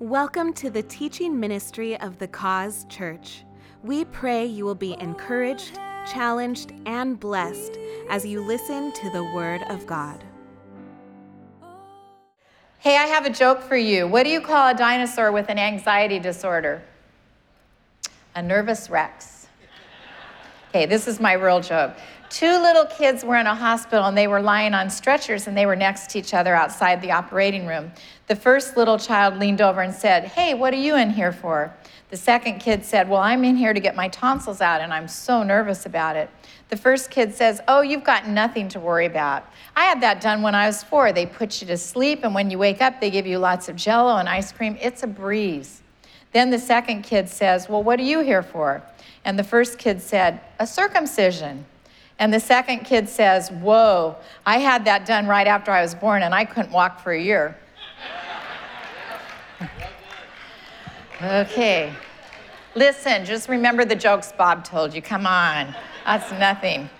Welcome to the teaching ministry of the Cause Church. We pray you will be encouraged, challenged, and blessed as you listen to the Word of God. Hey, I have a joke for you. What do you call a dinosaur with an anxiety disorder? A nervous Rex. Okay, this is my real joke. Two little kids were in a hospital and they were lying on stretchers and they were next to each other outside the operating room. The first little child leaned over and said, Hey, what are you in here for? The second kid said, Well, I'm in here to get my tonsils out and I'm so nervous about it. The first kid says, Oh, you've got nothing to worry about. I had that done when I was four. They put you to sleep, and when you wake up, they give you lots of jello and ice cream. It's a breeze. Then the second kid says, Well, what are you here for? And the first kid said, A circumcision. And the second kid says, Whoa, I had that done right after I was born and I couldn't walk for a year. okay. Listen, just remember the jokes Bob told you. Come on. That's nothing.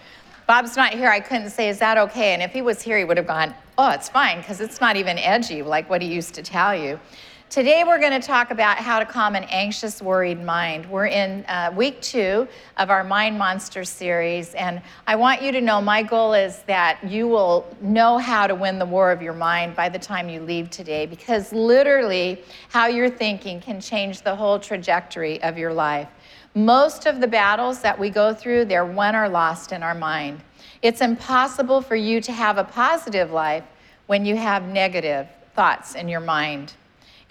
Bob's not here. I couldn't say, Is that okay? And if he was here, he would have gone, Oh, it's fine, because it's not even edgy like what he used to tell you. Today, we're going to talk about how to calm an anxious, worried mind. We're in uh, week two of our Mind Monster series, and I want you to know my goal is that you will know how to win the war of your mind by the time you leave today, because literally, how you're thinking can change the whole trajectory of your life. Most of the battles that we go through, they're won or lost in our mind. It's impossible for you to have a positive life when you have negative thoughts in your mind.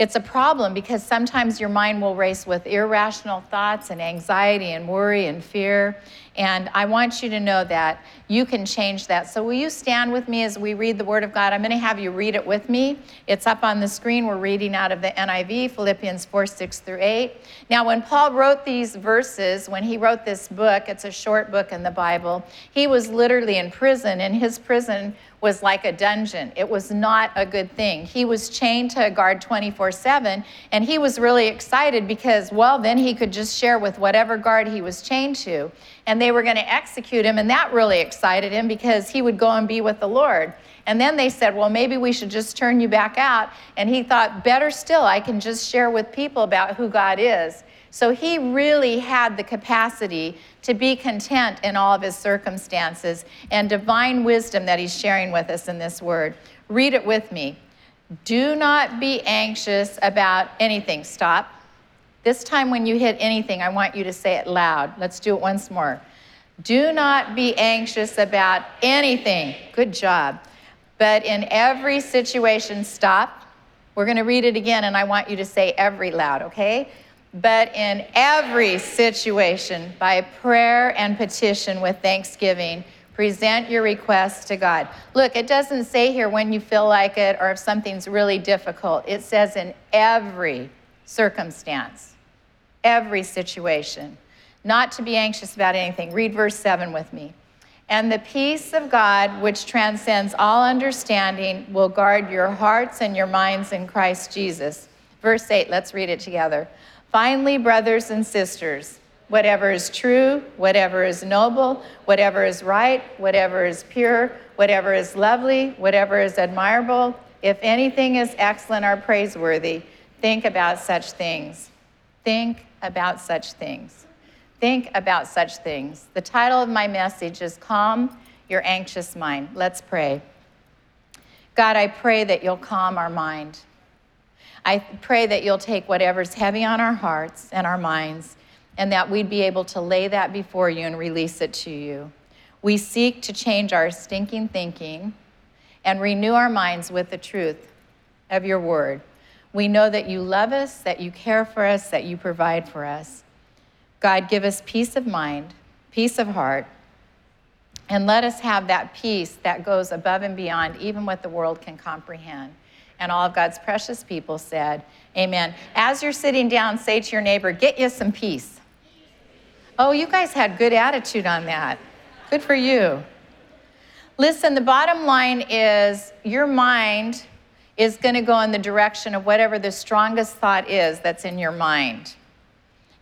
It's a problem because sometimes your mind will race with irrational thoughts and anxiety and worry and fear. And I want you to know that you can change that. So, will you stand with me as we read the Word of God? I'm going to have you read it with me. It's up on the screen. We're reading out of the NIV, Philippians 4 6 through 8. Now, when Paul wrote these verses, when he wrote this book, it's a short book in the Bible, he was literally in prison, and his prison was like a dungeon. It was not a good thing. He was chained to a guard 24 7, and he was really excited because, well, then he could just share with whatever guard he was chained to. And they were going to execute him, and that really excited him because he would go and be with the Lord. And then they said, well, maybe we should just turn you back out. And he thought, better still, I can just share with people about who God is. So he really had the capacity to be content in all of his circumstances and divine wisdom that he's sharing with us in this word. Read it with me. Do not be anxious about anything. Stop. This time, when you hit anything, I want you to say it loud. Let's do it once more. Do not be anxious about anything. Good job. But in every situation, stop. We're going to read it again, and I want you to say every loud, okay? But in every situation, by prayer and petition with thanksgiving, present your requests to God. Look, it doesn't say here when you feel like it or if something's really difficult. It says in every circumstance, every situation, not to be anxious about anything. Read verse 7 with me. And the peace of God, which transcends all understanding, will guard your hearts and your minds in Christ Jesus. Verse 8, let's read it together. Finally, brothers and sisters, whatever is true, whatever is noble, whatever is right, whatever is pure, whatever is lovely, whatever is admirable, if anything is excellent or praiseworthy, think about such things. Think about such things. Think about such things. The title of my message is Calm Your Anxious Mind. Let's pray. God, I pray that you'll calm our mind. I pray that you'll take whatever's heavy on our hearts and our minds, and that we'd be able to lay that before you and release it to you. We seek to change our stinking thinking and renew our minds with the truth of your word. We know that you love us, that you care for us, that you provide for us. God, give us peace of mind, peace of heart, and let us have that peace that goes above and beyond even what the world can comprehend. And all of God's precious people said, Amen. As you're sitting down, say to your neighbor, Get you some peace. Oh, you guys had good attitude on that. Good for you. Listen, the bottom line is your mind is going to go in the direction of whatever the strongest thought is that's in your mind.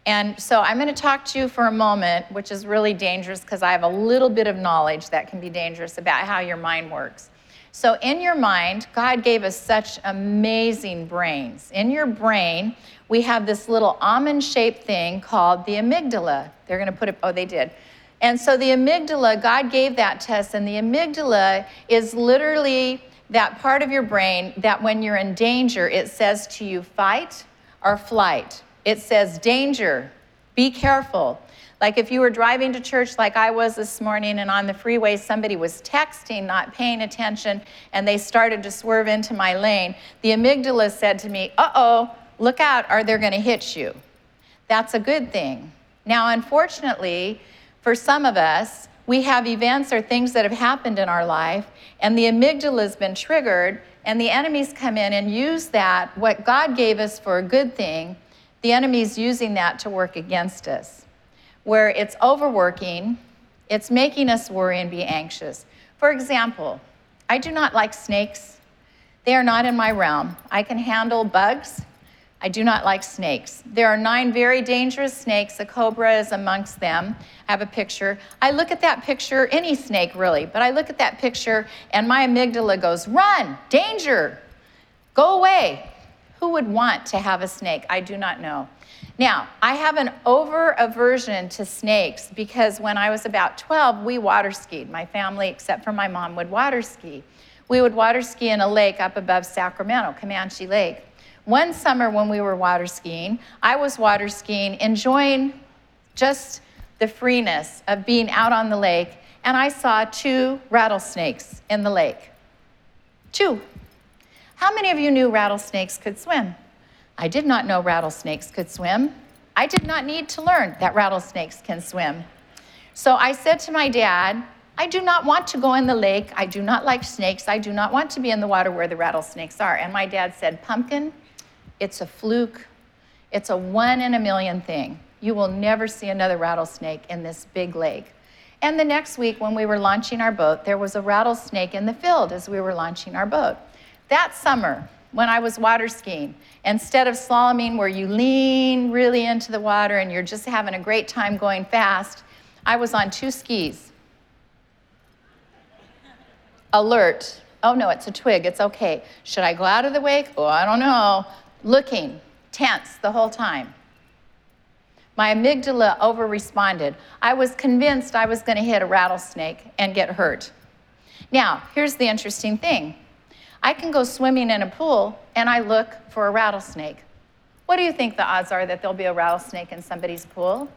And so I'm going to talk to you for a moment, which is really dangerous because I have a little bit of knowledge that can be dangerous about how your mind works. So, in your mind, God gave us such amazing brains. In your brain, we have this little almond shaped thing called the amygdala. They're going to put it, oh, they did. And so, the amygdala, God gave that to us, and the amygdala is literally that part of your brain that when you're in danger, it says to you, fight or flight. It says, danger, be careful. Like if you were driving to church like I was this morning and on the freeway somebody was texting, not paying attention, and they started to swerve into my lane, the amygdala said to me, uh oh, look out, are they going to hit you? That's a good thing. Now, unfortunately, for some of us, we have events or things that have happened in our life, and the amygdala has been triggered, and the enemies come in and use that, what God gave us for a good thing, the enemy's using that to work against us where it's overworking, it's making us worry and be anxious. For example, I do not like snakes. They are not in my realm. I can handle bugs. I do not like snakes. There are nine very dangerous snakes. A cobra is amongst them. I have a picture. I look at that picture, any snake really, but I look at that picture and my amygdala goes, run, danger, go away. Who would want to have a snake? I do not know. Now, I have an over aversion to snakes because when I was about 12, we water skied. My family, except for my mom, would water ski. We would water ski in a lake up above Sacramento, Camanche Lake. One summer when we were water skiing, I was water skiing, enjoying just the freeness of being out on the lake, and I saw two rattlesnakes in the lake. Two. How many of you knew rattlesnakes could swim? I did not know rattlesnakes could swim. I did not need to learn that rattlesnakes can swim. So I said to my dad, I do not want to go in the lake. I do not like snakes. I do not want to be in the water where the rattlesnakes are. And my dad said, Pumpkin, it's a fluke. It's a one in a million thing. You will never see another rattlesnake in this big lake. And the next week, when we were launching our boat, there was a rattlesnake in the field as we were launching our boat. That summer, when I was water skiing. Instead of slaloming, where you lean really into the water and you're just having a great time going fast, I was on two skis. Alert. Oh no, it's a twig. It's okay. Should I go out of the wake? Oh, I don't know. Looking, tense the whole time. My amygdala over responded. I was convinced I was going to hit a rattlesnake and get hurt. Now, here's the interesting thing I can go swimming in a pool and I look for a rattlesnake. What do you think the odds are that there'll be a rattlesnake in somebody's pool?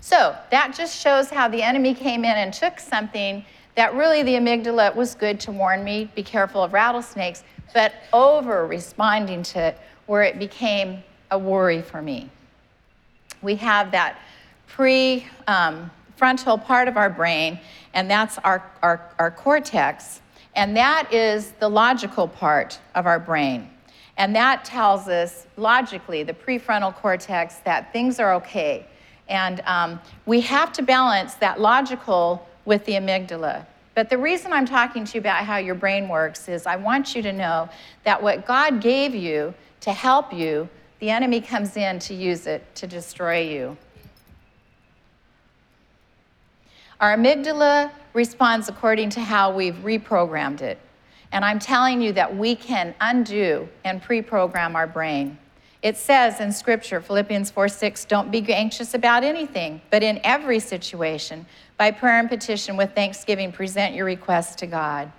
So that just shows how the enemy came in and took something that really the amygdala was good to warn me, be careful of rattlesnakes, but over responding to it where it became a worry for me. We have that pre um, part of our brain, and that's our, our, our cortex. And that is the logical part of our brain. And that tells us logically, the prefrontal cortex, that things are okay. And um, we have to balance that logical with the amygdala. But the reason I'm talking to you about how your brain works is I want you to know that what God gave you to help you, the enemy comes in to use it to destroy you. Our amygdala responds according to how we've reprogrammed it. And I'm telling you that we can undo and pre program our brain. It says in Scripture, Philippians 4 6, don't be anxious about anything, but in every situation, by prayer and petition with thanksgiving, present your requests to God.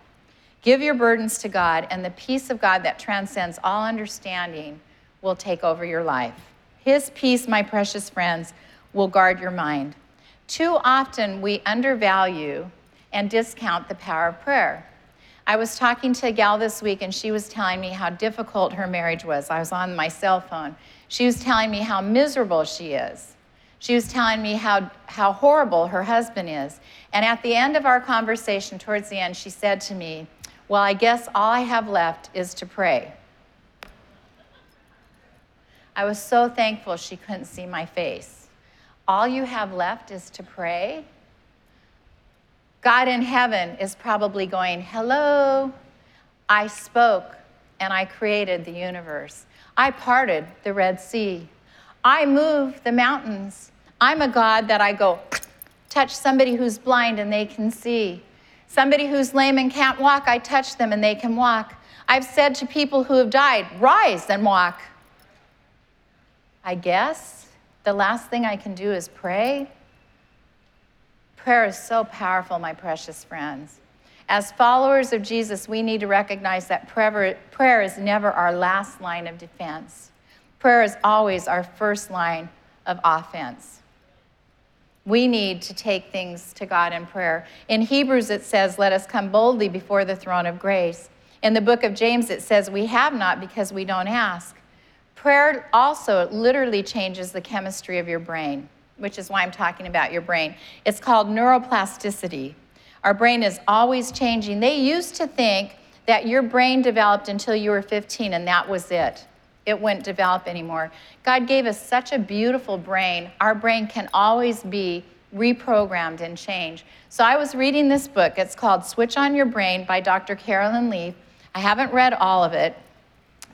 Give your burdens to God, and the peace of God that transcends all understanding will take over your life. His peace, my precious friends, will guard your mind. Too often we undervalue and discount the power of prayer. I was talking to a gal this week and she was telling me how difficult her marriage was. I was on my cell phone. She was telling me how miserable she is. She was telling me how, how horrible her husband is. And at the end of our conversation, towards the end, she said to me, Well, I guess all I have left is to pray. I was so thankful she couldn't see my face all you have left is to pray, God in heaven is probably going, Hello, I spoke and I created the universe. I parted the Red Sea. I moved the mountains. I'm a God that I go touch somebody who's blind and they can see. Somebody who's lame and can't walk, I touch them and they can walk. I've said to people who have died, rise and walk. I guess the last thing I can do is pray. Prayer is so powerful, my precious friends. As followers of Jesus, we need to recognize that prayer, prayer is never our last line of defense. Prayer is always our first line of offense. We need to take things to God in prayer. In Hebrews, it says, Let us come boldly before the throne of grace. In the book of James, it says, We have not because we don't ask. Prayer also literally changes the chemistry of your brain, which is why I'm talking about your brain. It's called neuroplasticity. Our brain is always changing. They used to think that your brain developed until you were 15 and that was it. It wouldn't develop anymore. God gave us such a beautiful brain. Our brain can always be reprogrammed and changed. So I was reading this book. It's called Switch on Your Brain by Dr. Carolyn Leaf. I haven't read all of it,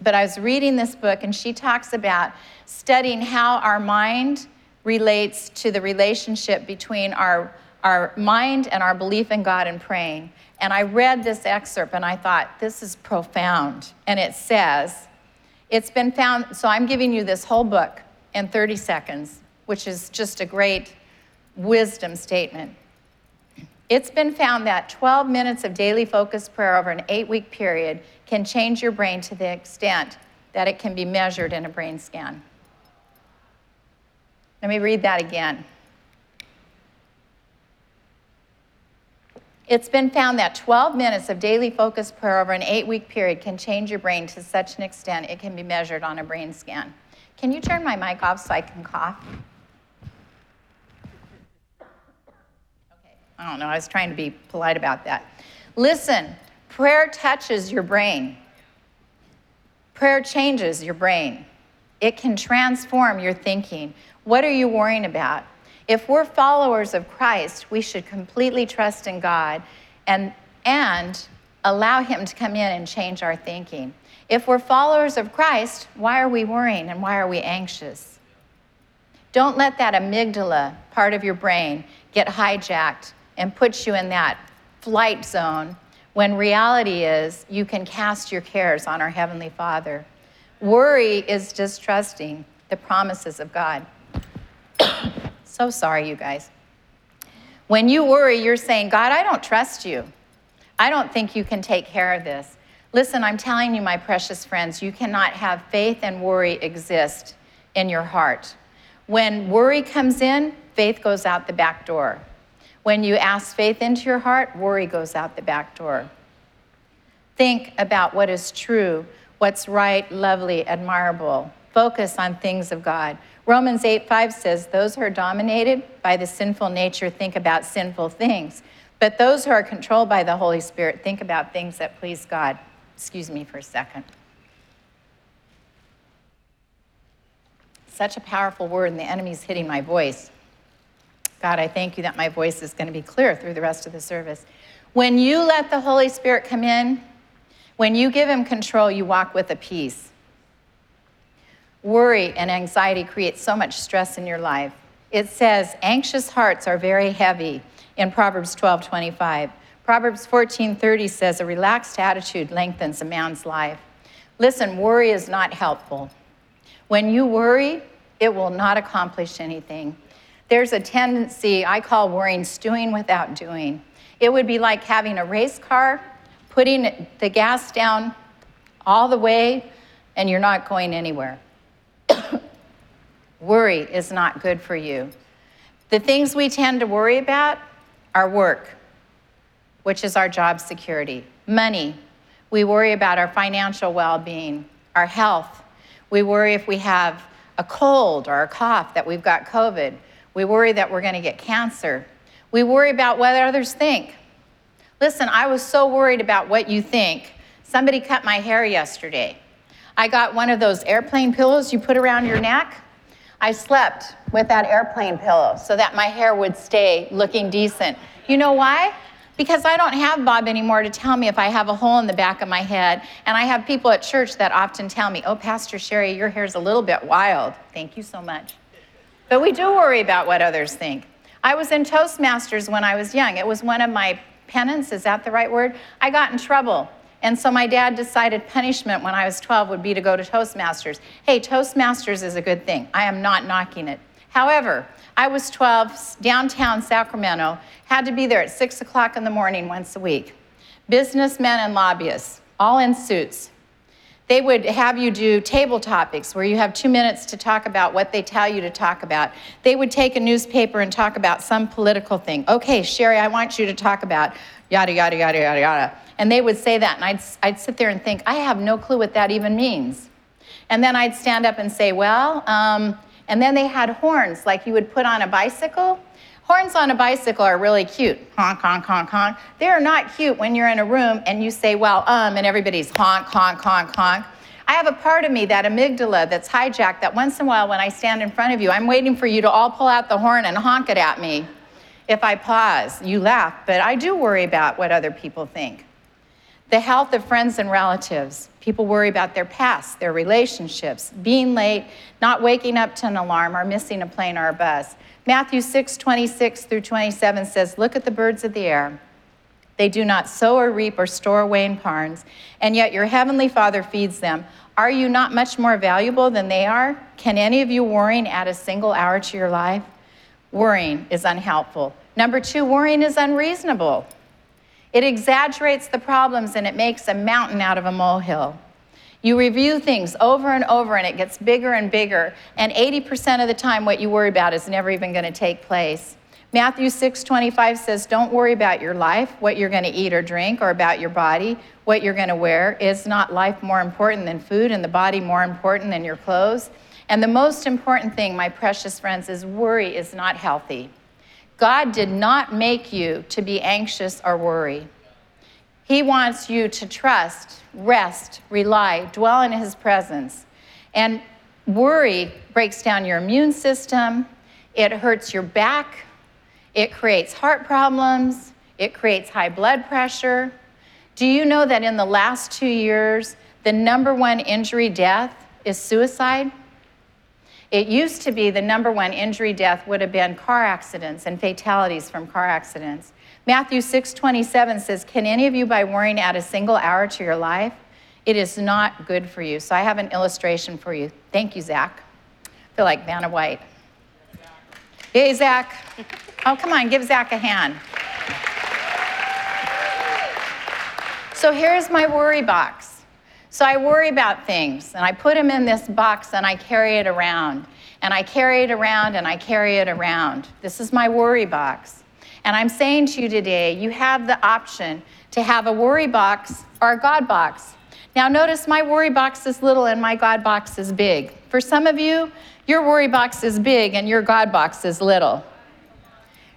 but I was reading this book, and she talks about studying how our mind relates to the relationship between our, our mind and our belief in God and praying. And I read this excerpt and I thought, this is profound. And it says, it's been found, so I'm giving you this whole book in 30 seconds, which is just a great wisdom statement. It's been found that 12 minutes of daily focused prayer over an eight week period can change your brain to the extent that it can be measured in a brain scan. Let me read that again. It's been found that 12 minutes of daily focused prayer over an eight week period can change your brain to such an extent it can be measured on a brain scan. Can you turn my mic off so I can cough? I don't know, I was trying to be polite about that. Listen, Prayer touches your brain. Prayer changes your brain. It can transform your thinking. What are you worrying about? If we're followers of Christ, we should completely trust in God and, and allow Him to come in and change our thinking. If we're followers of Christ, why are we worrying and why are we anxious? Don't let that amygdala part of your brain get hijacked and puts you in that flight zone when reality is you can cast your cares on our Heavenly Father. Worry is distrusting the promises of God. so sorry, you guys. When you worry, you're saying, God, I don't trust you. I don't think you can take care of this. Listen, I'm telling you, my precious friends, you cannot have faith and worry exist in your heart. When worry comes in, faith goes out the back door. When you ask faith into your heart, worry goes out the back door. Think about what is true, what's right, lovely, admirable. Focus on things of God. Romans 8 5 says, Those who are dominated by the sinful nature think about sinful things, but those who are controlled by the Holy Spirit think about things that please God. Excuse me for a second. Such a powerful word, and the enemy's hitting my voice. God, I thank you that my voice is going to be clear through the rest of the service. When you let the Holy Spirit come in, when you give him control, you walk with a peace. Worry and anxiety create so much stress in your life. It says, anxious hearts are very heavy in Proverbs 12 25. Proverbs 14 30 says, a relaxed attitude lengthens a man's life. Listen, worry is not helpful. When you worry, it will not accomplish anything. There's a tendency, I call worrying stewing without doing. It would be like having a race car, putting the gas down all the way, and you're not going anywhere. worry is not good for you. The things we tend to worry about are work, which is our job security, money. We worry about our financial well being, our health. We worry if we have a cold or a cough that we've got COVID. We worry that we're going to get cancer. We worry about what others think. Listen, I was so worried about what you think. Somebody cut my hair yesterday. I got one of those airplane pillows you put around your neck. I slept with that airplane pillow so that my hair would stay looking decent. You know why? Because I don't have Bob anymore to tell me if I have a hole in the back of my head. And I have people at church that often tell me, Oh, Pastor Sherry, your hair's a little bit wild. Thank you so much. But we do worry about what others think. I was in Toastmasters when I was young. It was one of my penance, is that the right word? I got in trouble. And so my dad decided punishment when I was 12 would be to go to Toastmasters. Hey, Toastmasters is a good thing. I am not knocking it. However, I was 12, downtown Sacramento, had to be there at 6 o'clock in the morning once a week. Businessmen and lobbyists, all in suits. They would have you do table topics where you have two minutes to talk about what they tell you to talk about. They would take a newspaper and talk about some political thing. Okay, Sherry, I want you to talk about yada, yada, yada, yada, yada. And they would say that, and I'd, I'd sit there and think, I have no clue what that even means. And then I'd stand up and say, Well, um, and then they had horns like you would put on a bicycle. Horns on a bicycle are really cute. Honk, honk, honk, honk. They are not cute when you're in a room and you say, well, um, and everybody's honk, honk, honk, honk. I have a part of me, that amygdala that's hijacked, that once in a while when I stand in front of you, I'm waiting for you to all pull out the horn and honk it at me. If I pause, you laugh, but I do worry about what other people think. The health of friends and relatives. People worry about their past, their relationships, being late, not waking up to an alarm, or missing a plane or a bus. Matthew 6, 26 through 27 says, Look at the birds of the air. They do not sow or reap or store away in barns, and yet your heavenly Father feeds them. Are you not much more valuable than they are? Can any of you worrying add a single hour to your life? Worrying is unhelpful. Number two, worrying is unreasonable. It exaggerates the problems and it makes a mountain out of a molehill. You review things over and over and it gets bigger and bigger, and 80% of the time, what you worry about is never even going to take place. Matthew 6:25 says, "Don't worry about your life, what you're going to eat or drink, or about your body, what you're going to wear. Is not life more important than food and the body more important than your clothes?" And the most important thing, my precious friends, is worry is not healthy. God did not make you to be anxious or worry. He wants you to trust, rest, rely, dwell in His presence. And worry breaks down your immune system, it hurts your back, it creates heart problems, it creates high blood pressure. Do you know that in the last two years, the number one injury death is suicide? It used to be the number one injury death would have been car accidents and fatalities from car accidents. Matthew 6:27 says, "Can any of you by worrying add a single hour to your life? It is not good for you." So I have an illustration for you. Thank you, Zach. I feel like Vanna White. Hey, Zach. Oh, come on, give Zach a hand. So here's my worry box. So I worry about things and I put them in this box and I carry it around. And I carry it around and I carry it around. This is my worry box. And I'm saying to you today, you have the option to have a worry box or a God box. Now, notice my worry box is little and my God box is big. For some of you, your worry box is big and your God box is little.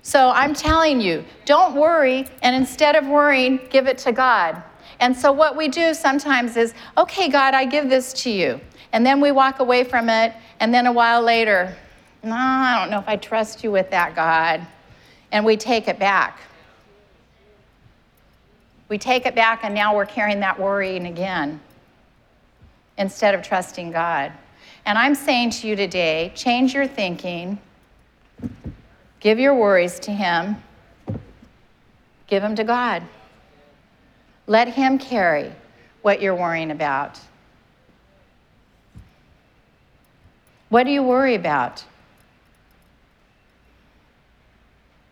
So I'm telling you, don't worry, and instead of worrying, give it to God. And so, what we do sometimes is, okay, God, I give this to you. And then we walk away from it, and then a while later, no, I don't know if I trust you with that, God. And we take it back. We take it back, and now we're carrying that worrying again instead of trusting God. And I'm saying to you today change your thinking, give your worries to Him, give them to God. Let Him carry what you're worrying about. What do you worry about?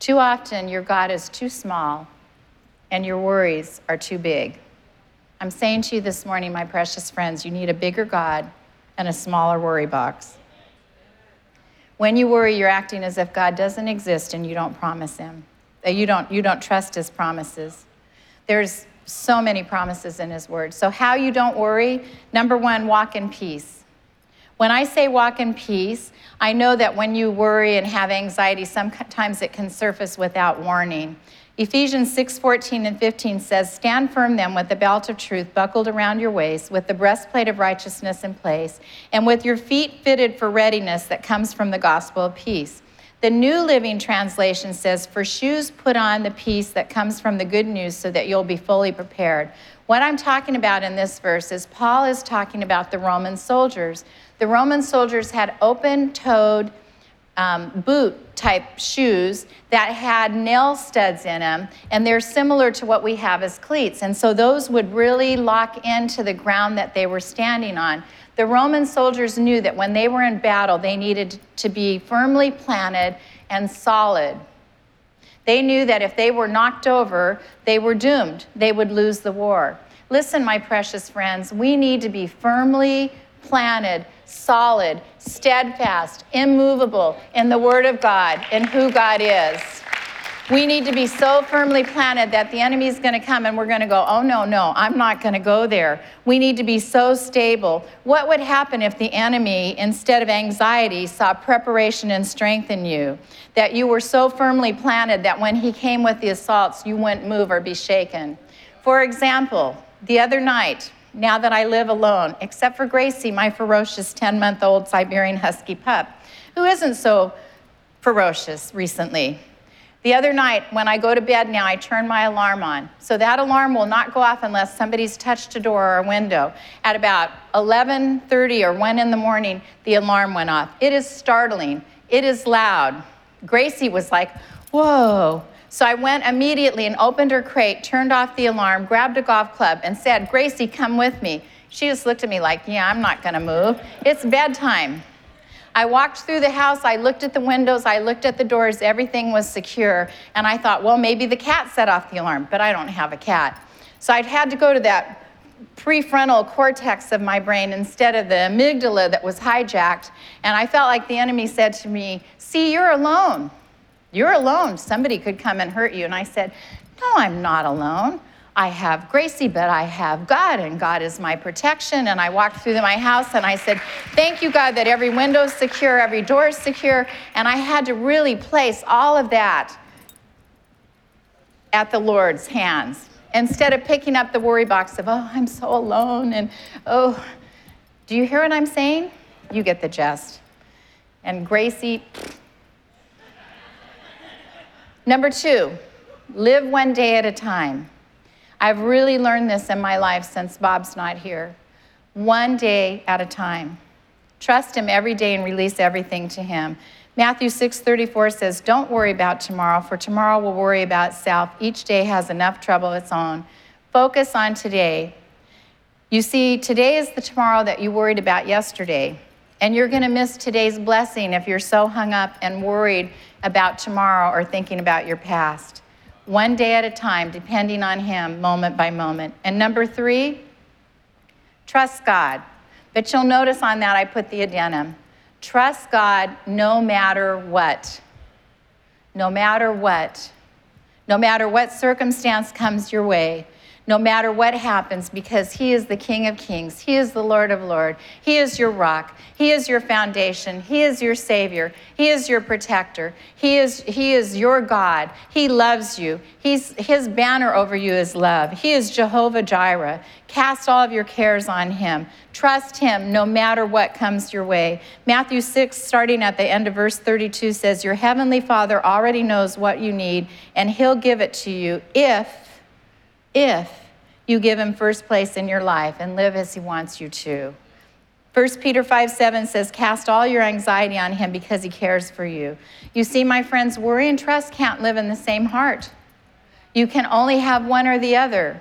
Too often, your God is too small and your worries are too big. I'm saying to you this morning, my precious friends, you need a bigger God and a smaller worry box. When you worry, you're acting as if God doesn't exist and you don't promise Him. that You don't, you don't trust His promises. There's so many promises in His Word. So, how you don't worry number one, walk in peace. When I say walk in peace, I know that when you worry and have anxiety, sometimes it can surface without warning. Ephesians 6 14 and 15 says, Stand firm then with the belt of truth buckled around your waist, with the breastplate of righteousness in place, and with your feet fitted for readiness that comes from the gospel of peace. The New Living Translation says, For shoes, put on the peace that comes from the good news so that you'll be fully prepared. What I'm talking about in this verse is Paul is talking about the Roman soldiers. The Roman soldiers had open toed um, boot type shoes that had nail studs in them, and they're similar to what we have as cleats. And so those would really lock into the ground that they were standing on. The Roman soldiers knew that when they were in battle, they needed to be firmly planted and solid. They knew that if they were knocked over, they were doomed. They would lose the war. Listen, my precious friends, we need to be firmly planted, solid, steadfast, immovable in the Word of God and who God is. We need to be so firmly planted that the enemy is going to come and we're going to go, oh, no, no, I'm not going to go there. We need to be so stable. What would happen if the enemy, instead of anxiety, saw preparation and strength in you? That you were so firmly planted that when he came with the assaults, you wouldn't move or be shaken. For example, the other night, now that I live alone, except for Gracie, my ferocious 10 month old Siberian Husky pup, who isn't so ferocious recently. The other night, when I go to bed now, I turn my alarm on. So that alarm will not go off unless somebody's touched a door or a window. At about 11:30 or 1 in the morning, the alarm went off. It is startling. It is loud. Gracie was like, "Whoa." So I went immediately and opened her crate, turned off the alarm, grabbed a golf club, and said, Gracie, come with me. She just looked at me like, Yeah, I'm not gonna move. It's bedtime. I walked through the house, I looked at the windows, I looked at the doors, everything was secure. And I thought, well, maybe the cat set off the alarm, but I don't have a cat. So I'd had to go to that prefrontal cortex of my brain instead of the amygdala that was hijacked. And I felt like the enemy said to me, See, you're alone. You're alone. Somebody could come and hurt you. And I said, No, I'm not alone. I have Gracie, but I have God, and God is my protection. And I walked through my house and I said, Thank you, God, that every window's secure, every door is secure. And I had to really place all of that at the Lord's hands instead of picking up the worry box of, Oh, I'm so alone. And oh, do you hear what I'm saying? You get the gist. And Gracie, Number two, live one day at a time. I've really learned this in my life since Bob's not here. One day at a time. Trust him every day and release everything to him. Matthew 6:34 says, "Don't worry about tomorrow, for tomorrow will worry about itself. Each day has enough trouble of its own. Focus on today." You see, today is the tomorrow that you worried about yesterday. And you're going to miss today's blessing if you're so hung up and worried about tomorrow or thinking about your past one day at a time, depending on Him moment by moment. And number three, trust God. But you'll notice on that I put the addendum. Trust God no matter what. No matter what. No matter what circumstance comes your way no matter what happens, because He is the King of Kings. He is the Lord of Lords. He is your rock. He is your foundation. He is your Savior. He is your protector. He is, he is your God. He loves you. He's, his banner over you is love. He is Jehovah Jireh. Cast all of your cares on Him. Trust Him no matter what comes your way. Matthew 6, starting at the end of verse 32, says, Your heavenly Father already knows what you need, and He'll give it to you if if you give him first place in your life and live as he wants you to. 1 Peter 5 7 says, Cast all your anxiety on him because he cares for you. You see, my friends, worry and trust can't live in the same heart. You can only have one or the other.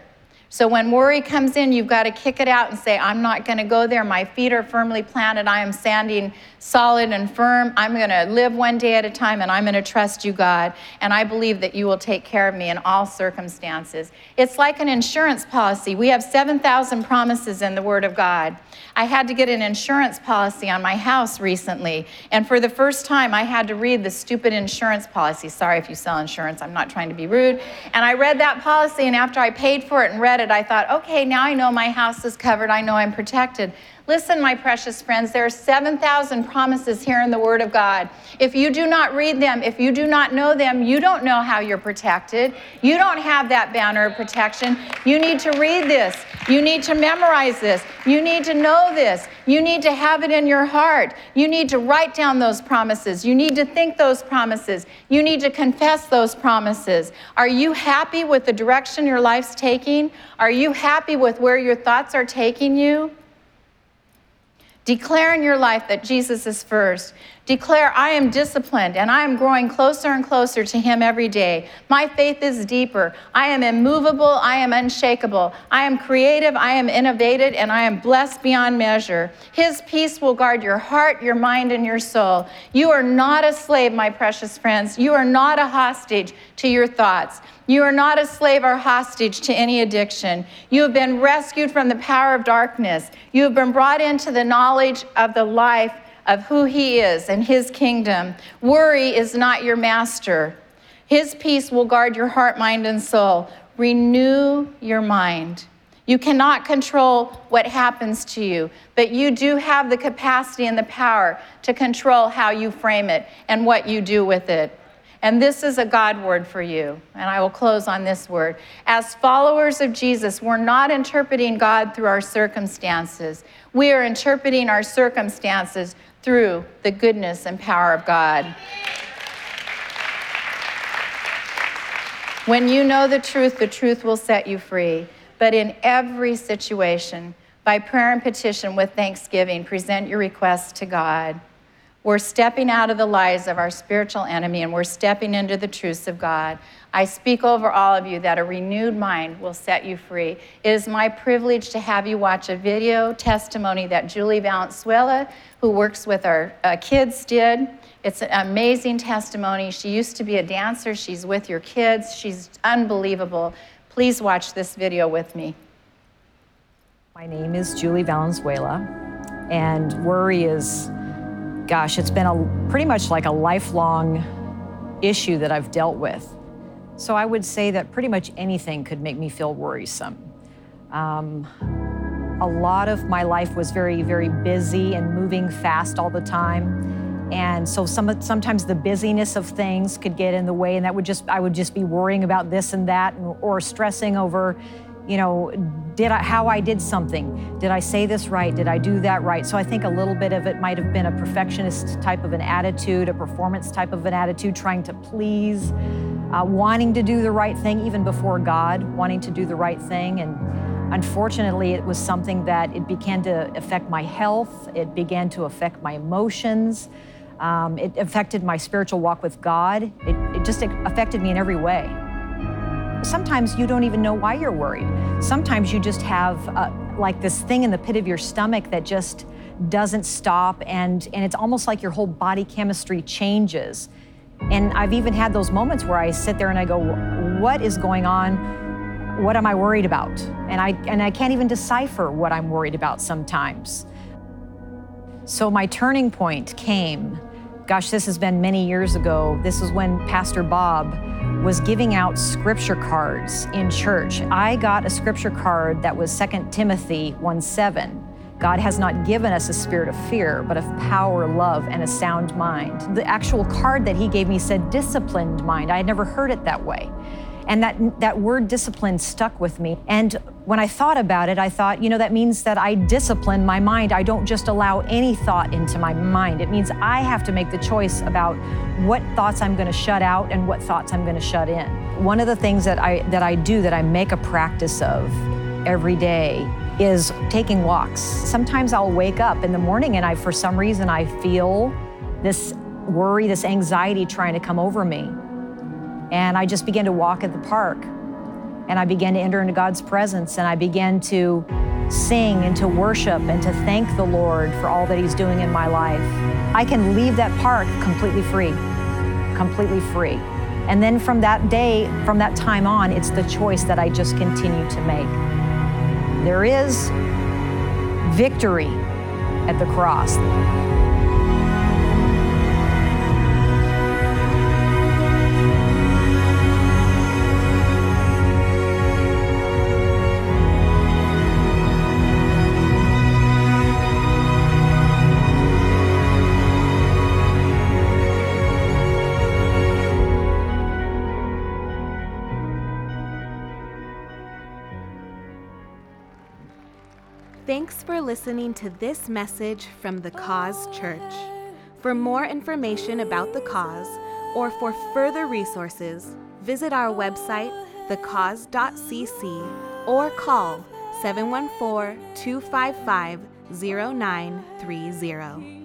So when worry comes in, you've got to kick it out and say, I'm not going to go there. My feet are firmly planted. I am standing solid and firm. I'm going to live one day at a time and I'm going to trust you, God. And I believe that you will take care of me in all circumstances. It's like an insurance policy. We have 7,000 promises in the Word of God. I had to get an insurance policy on my house recently. And for the first time, I had to read the stupid insurance policy. Sorry if you sell insurance, I'm not trying to be rude. And I read that policy, and after I paid for it and read it, I thought, okay, now I know my house is covered. I know I'm protected. Listen, my precious friends, there are 7,000 promises here in the Word of God. If you do not read them, if you do not know them, you don't know how you're protected. You don't have that banner of protection. You need to read this. You need to memorize this. You need to know this. You need to have it in your heart. You need to write down those promises. You need to think those promises. You need to confess those promises. Are you happy with the direction your life's taking? Are you happy with where your thoughts are taking you? Declare in your life that Jesus is first. Declare, I am disciplined and I am growing closer and closer to Him every day. My faith is deeper. I am immovable. I am unshakable. I am creative. I am innovative and I am blessed beyond measure. His peace will guard your heart, your mind, and your soul. You are not a slave, my precious friends. You are not a hostage to your thoughts. You are not a slave or hostage to any addiction. You have been rescued from the power of darkness. You have been brought into the knowledge of the life of who He is and His kingdom. Worry is not your master. His peace will guard your heart, mind, and soul. Renew your mind. You cannot control what happens to you, but you do have the capacity and the power to control how you frame it and what you do with it. And this is a God word for you. And I will close on this word. As followers of Jesus, we're not interpreting God through our circumstances. We are interpreting our circumstances through the goodness and power of God. When you know the truth, the truth will set you free. But in every situation, by prayer and petition with thanksgiving, present your requests to God. We're stepping out of the lies of our spiritual enemy and we're stepping into the truths of God. I speak over all of you that a renewed mind will set you free. It is my privilege to have you watch a video testimony that Julie Valenzuela, who works with our uh, kids, did. It's an amazing testimony. She used to be a dancer, she's with your kids, she's unbelievable. Please watch this video with me. My name is Julie Valenzuela, and worry is gosh, it's been a pretty much like a lifelong issue that I've dealt with. So I would say that pretty much anything could make me feel worrisome. Um, a lot of my life was very, very busy and moving fast all the time. And so some, sometimes the busyness of things could get in the way, and that would just I would just be worrying about this and that, or stressing over, you know, did I, how I did something. Did I say this right? Did I do that right? So I think a little bit of it might have been a perfectionist type of an attitude, a performance type of an attitude, trying to please, uh, wanting to do the right thing even before God, wanting to do the right thing. And unfortunately, it was something that it began to affect my health. It began to affect my emotions. Um, it affected my spiritual walk with God. It, it just affected me in every way. Sometimes you don't even know why you're worried. Sometimes you just have uh, like this thing in the pit of your stomach that just doesn't stop, and, and it's almost like your whole body chemistry changes. And I've even had those moments where I sit there and I go, What is going on? What am I worried about? And I, and I can't even decipher what I'm worried about sometimes. So my turning point came. Gosh, this has been many years ago. This is when Pastor Bob was giving out scripture cards in church. I got a scripture card that was 2 Timothy 1 7. God has not given us a spirit of fear, but of power, love, and a sound mind. The actual card that he gave me said disciplined mind. I had never heard it that way. And that, that word discipline stuck with me. And when I thought about it, I thought, you know, that means that I discipline my mind. I don't just allow any thought into my mind. It means I have to make the choice about what thoughts I'm going to shut out and what thoughts I'm going to shut in. One of the things that I that I do that I make a practice of every day is taking walks. Sometimes I'll wake up in the morning and I for some reason I feel this worry, this anxiety trying to come over me. And I just begin to walk at the park. And I began to enter into God's presence and I began to sing and to worship and to thank the Lord for all that He's doing in my life. I can leave that park completely free, completely free. And then from that day, from that time on, it's the choice that I just continue to make. There is victory at the cross. Listening to this message from the Cause Church. For more information about the cause or for further resources, visit our website, thecause.cc, or call 714 255 0930.